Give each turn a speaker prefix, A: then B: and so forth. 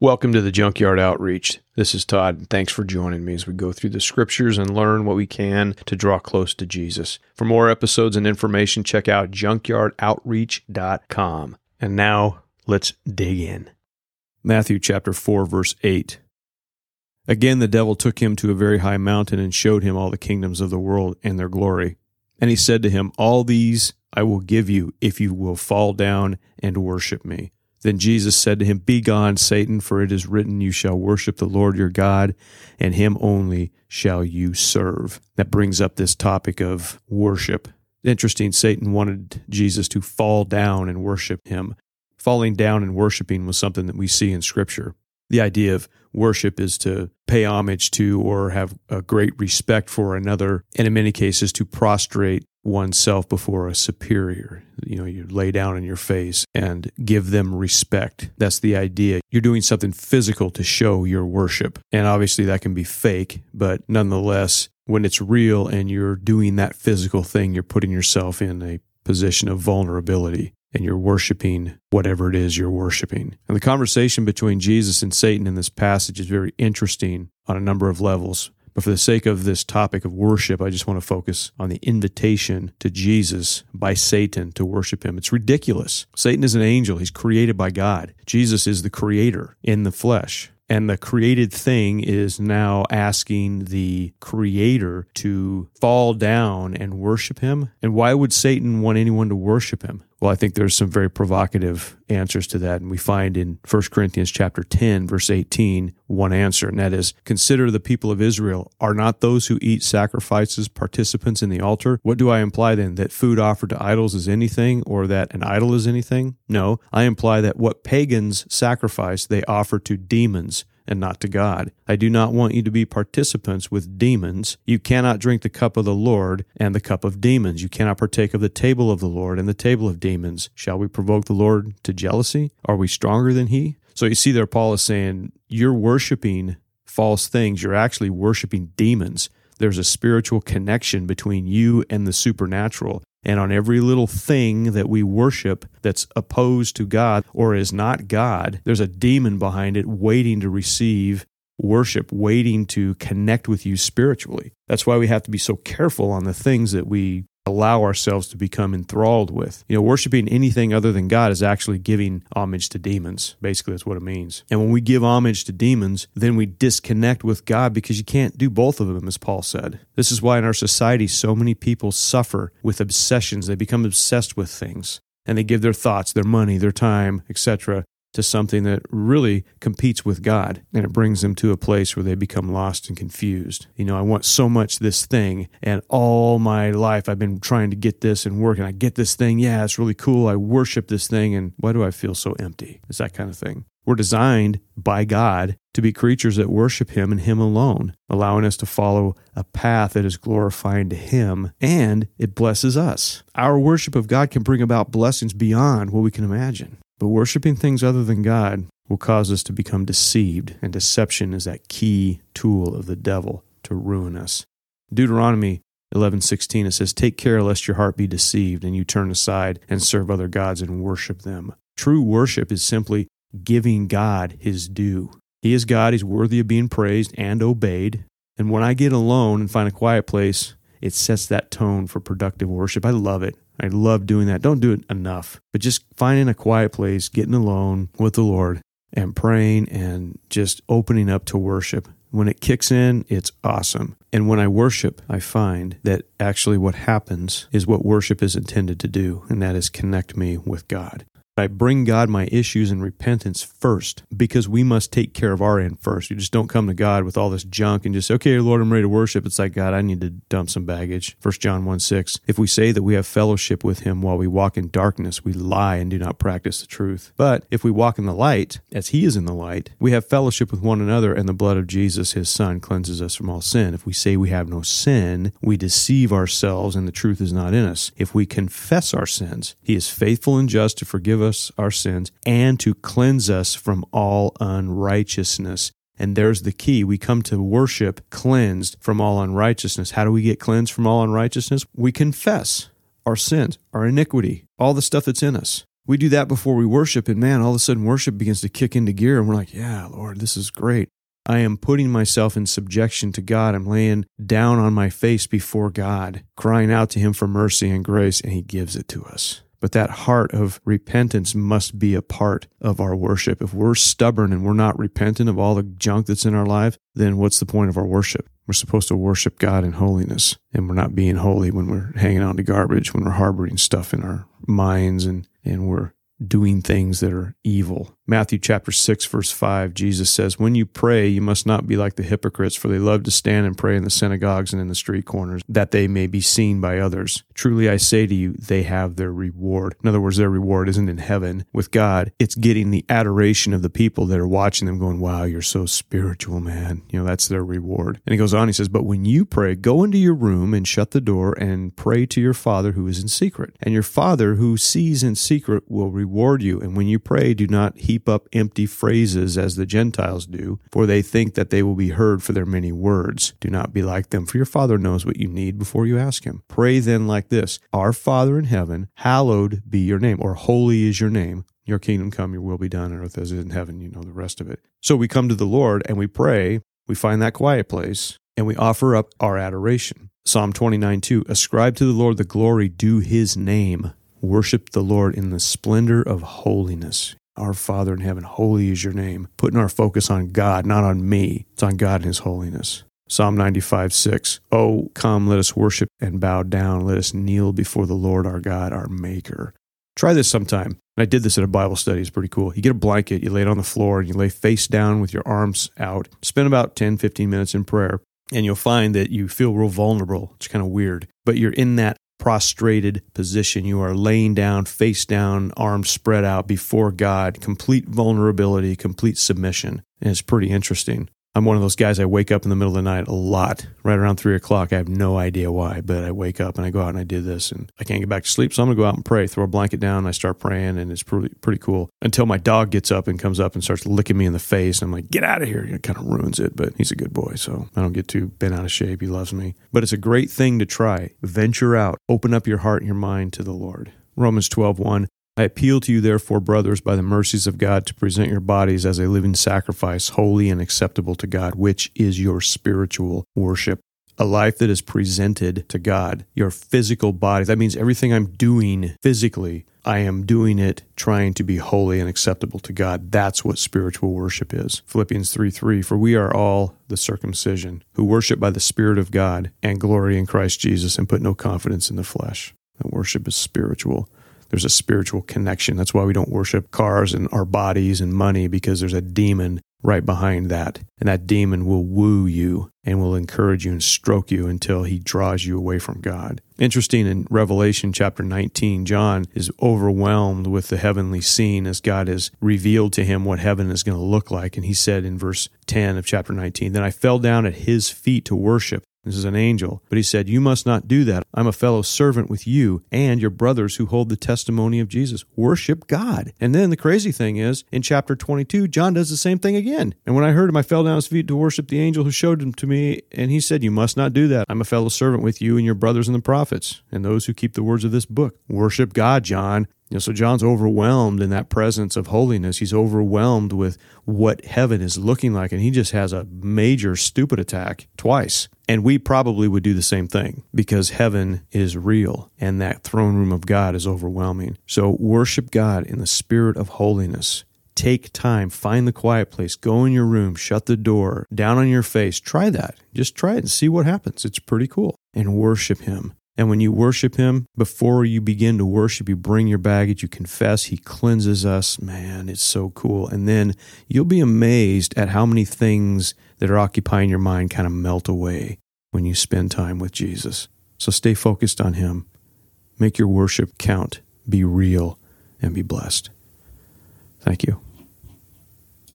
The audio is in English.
A: Welcome to the Junkyard Outreach. This is Todd, and thanks for joining me as we go through the scriptures and learn what we can to draw close to Jesus. For more episodes and information, check out junkyardoutreach.com. And now, let's dig in. Matthew chapter 4 verse 8. Again the devil took him to a very high mountain and showed him all the kingdoms of the world and their glory. And he said to him, All these I will give you if you will fall down and worship me. Then Jesus said to him, Begone, Satan, for it is written, You shall worship the Lord your God, and him only shall you serve. That brings up this topic of worship. Interesting, Satan wanted Jesus to fall down and worship him. Falling down and worshiping was something that we see in Scripture. The idea of worship is to pay homage to or have a great respect for another, and in many cases to prostrate oneself before a superior. You know, you lay down in your face and give them respect. That's the idea. You're doing something physical to show your worship. And obviously that can be fake, but nonetheless, when it's real and you're doing that physical thing, you're putting yourself in a position of vulnerability and you're worshiping whatever it is you're worshiping. And the conversation between Jesus and Satan in this passage is very interesting on a number of levels. But for the sake of this topic of worship, I just want to focus on the invitation to Jesus by Satan to worship him. It's ridiculous. Satan is an angel, he's created by God. Jesus is the creator in the flesh. And the created thing is now asking the creator to fall down and worship him. And why would Satan want anyone to worship him? Well, I think there's some very provocative answers to that. And we find in 1 Corinthians chapter 10, verse 18, one answer, and that is consider the people of Israel. Are not those who eat sacrifices participants in the altar? What do I imply then? That food offered to idols is anything or that an idol is anything? No, I imply that what pagans sacrifice, they offer to demons and not to God. I do not want you to be participants with demons. You cannot drink the cup of the Lord and the cup of demons. You cannot partake of the table of the Lord and the table of demons. Shall we provoke the Lord to jealousy? Are we stronger than he? So you see there, Paul is saying, you're worshiping false things. You're actually worshiping demons. There's a spiritual connection between you and the supernatural. And on every little thing that we worship that's opposed to God or is not God, there's a demon behind it waiting to receive worship, waiting to connect with you spiritually. That's why we have to be so careful on the things that we allow ourselves to become enthralled with. You know, worshiping anything other than God is actually giving homage to demons. Basically, that's what it means. And when we give homage to demons, then we disconnect with God because you can't do both of them, as Paul said. This is why in our society, so many people suffer with obsessions. They become obsessed with things and they give their thoughts, their money, their time, etc to something that really competes with God and it brings them to a place where they become lost and confused. You know, I want so much this thing and all my life I've been trying to get this and work and I get this thing. Yeah, it's really cool. I worship this thing and why do I feel so empty? It's that kind of thing. We're designed by God to be creatures that worship Him and Him alone, allowing us to follow a path that is glorifying to Him and it blesses us. Our worship of God can bring about blessings beyond what we can imagine. But worshiping things other than God will cause us to become deceived, and deception is that key tool of the devil to ruin us. Deuteronomy 11:16 it says take care lest your heart be deceived and you turn aside and serve other gods and worship them. True worship is simply giving God his due. He is God, he's worthy of being praised and obeyed. And when I get alone and find a quiet place, it sets that tone for productive worship. I love it. I love doing that. Don't do it enough, but just finding a quiet place, getting alone with the Lord and praying and just opening up to worship. When it kicks in, it's awesome. And when I worship, I find that actually what happens is what worship is intended to do, and that is connect me with God. I bring God my issues and repentance first because we must take care of our end first. You just don't come to God with all this junk and just, say, okay, Lord, I'm ready to worship. It's like, God, I need to dump some baggage. 1 John 1 6. If we say that we have fellowship with him while we walk in darkness, we lie and do not practice the truth. But if we walk in the light, as he is in the light, we have fellowship with one another, and the blood of Jesus, his son, cleanses us from all sin. If we say we have no sin, we deceive ourselves and the truth is not in us. If we confess our sins, he is faithful and just to forgive us our sins and to cleanse us from all unrighteousness. And there's the key. We come to worship cleansed from all unrighteousness. How do we get cleansed from all unrighteousness? We confess our sins, our iniquity, all the stuff that's in us. We do that before we worship, and man, all of a sudden worship begins to kick into gear, and we're like, yeah, Lord, this is great. I am putting myself in subjection to God. I'm laying down on my face before God, crying out to Him for mercy and grace, and He gives it to us. But that heart of repentance must be a part of our worship. If we're stubborn and we're not repentant of all the junk that's in our life, then what's the point of our worship? We're supposed to worship God in holiness, and we're not being holy when we're hanging on to garbage, when we're harboring stuff in our minds and, and we're doing things that are evil. Matthew chapter 6 verse 5 Jesus says, "When you pray, you must not be like the hypocrites, for they love to stand and pray in the synagogues and in the street corners, that they may be seen by others. Truly I say to you, they have their reward." In other words, their reward isn't in heaven with God. It's getting the adoration of the people that are watching them going, "Wow, you're so spiritual, man." You know, that's their reward. And he goes on, he says, "But when you pray, go into your room and shut the door and pray to your Father who is in secret. And your Father who sees in secret will reward you. And when you pray, do not heap heap up empty phrases as the Gentiles do, for they think that they will be heard for their many words. Do not be like them, for your Father knows what you need before you ask Him. Pray then like this Our Father in heaven, hallowed be your name, or holy is your name. Your kingdom come, your will be done on earth as it is in heaven. You know the rest of it. So we come to the Lord and we pray. We find that quiet place and we offer up our adoration. Psalm 29 2 Ascribe to the Lord the glory due his name. Worship the Lord in the splendor of holiness. Our Father in heaven, holy is your name. Putting our focus on God, not on me. It's on God and His holiness. Psalm 95, 6. Oh, come, let us worship and bow down. Let us kneel before the Lord our God, our Maker. Try this sometime. And I did this at a Bible study. It's pretty cool. You get a blanket, you lay it on the floor, and you lay face down with your arms out. Spend about 10, 15 minutes in prayer, and you'll find that you feel real vulnerable. It's kind of weird, but you're in that prostrated position. You are laying down, face down, arms spread out before God, complete vulnerability, complete submission. And it's pretty interesting. I'm one of those guys. I wake up in the middle of the night a lot, right around three o'clock. I have no idea why, but I wake up and I go out and I do this, and I can't get back to sleep. So I'm gonna go out and pray. Throw a blanket down, I start praying, and it's pretty pretty cool. Until my dog gets up and comes up and starts licking me in the face. And I'm like, get out of here! It kind of ruins it, but he's a good boy, so I don't get too bent out of shape. He loves me, but it's a great thing to try. Venture out, open up your heart and your mind to the Lord. Romans 12, 1. I appeal to you, therefore, brothers, by the mercies of God, to present your bodies as a living sacrifice, holy and acceptable to God, which is your spiritual worship. A life that is presented to God, your physical body. That means everything I'm doing physically, I am doing it trying to be holy and acceptable to God. That's what spiritual worship is. Philippians 3 3 For we are all the circumcision, who worship by the Spirit of God and glory in Christ Jesus and put no confidence in the flesh. That worship is spiritual there's a spiritual connection. That's why we don't worship cars and our bodies and money because there's a demon right behind that. And that demon will woo you and will encourage you and stroke you until he draws you away from God. Interesting in Revelation chapter 19, John is overwhelmed with the heavenly scene as God has revealed to him what heaven is going to look like. And he said in verse 10 of chapter 19, Then I fell down at his feet to worship. This is an angel. But he said, You must not do that. I'm a fellow servant with you and your brothers who hold the testimony of Jesus. Worship God. And then the crazy thing is, in chapter 22, John does the same thing again. And when I heard him, I fell down his feet to worship the angel who showed him to me. And he said, You must not do that. I'm a fellow servant with you and your brothers and the prophets and those who keep the words of this book. Worship God, John. You know, so John's overwhelmed in that presence of holiness. He's overwhelmed with what heaven is looking like, and he just has a major stupid attack twice. And we probably would do the same thing because heaven is real and that throne room of God is overwhelming. So worship God in the spirit of holiness. Take time, find the quiet place, go in your room, shut the door, down on your face. Try that. Just try it and see what happens. It's pretty cool. And worship Him. And when you worship Him, before you begin to worship, you bring your baggage, you confess, He cleanses us. Man, it's so cool. And then you'll be amazed at how many things that are occupying your mind kind of melt away when you spend time with Jesus. So stay focused on Him. Make your worship count, be real, and be blessed. Thank you.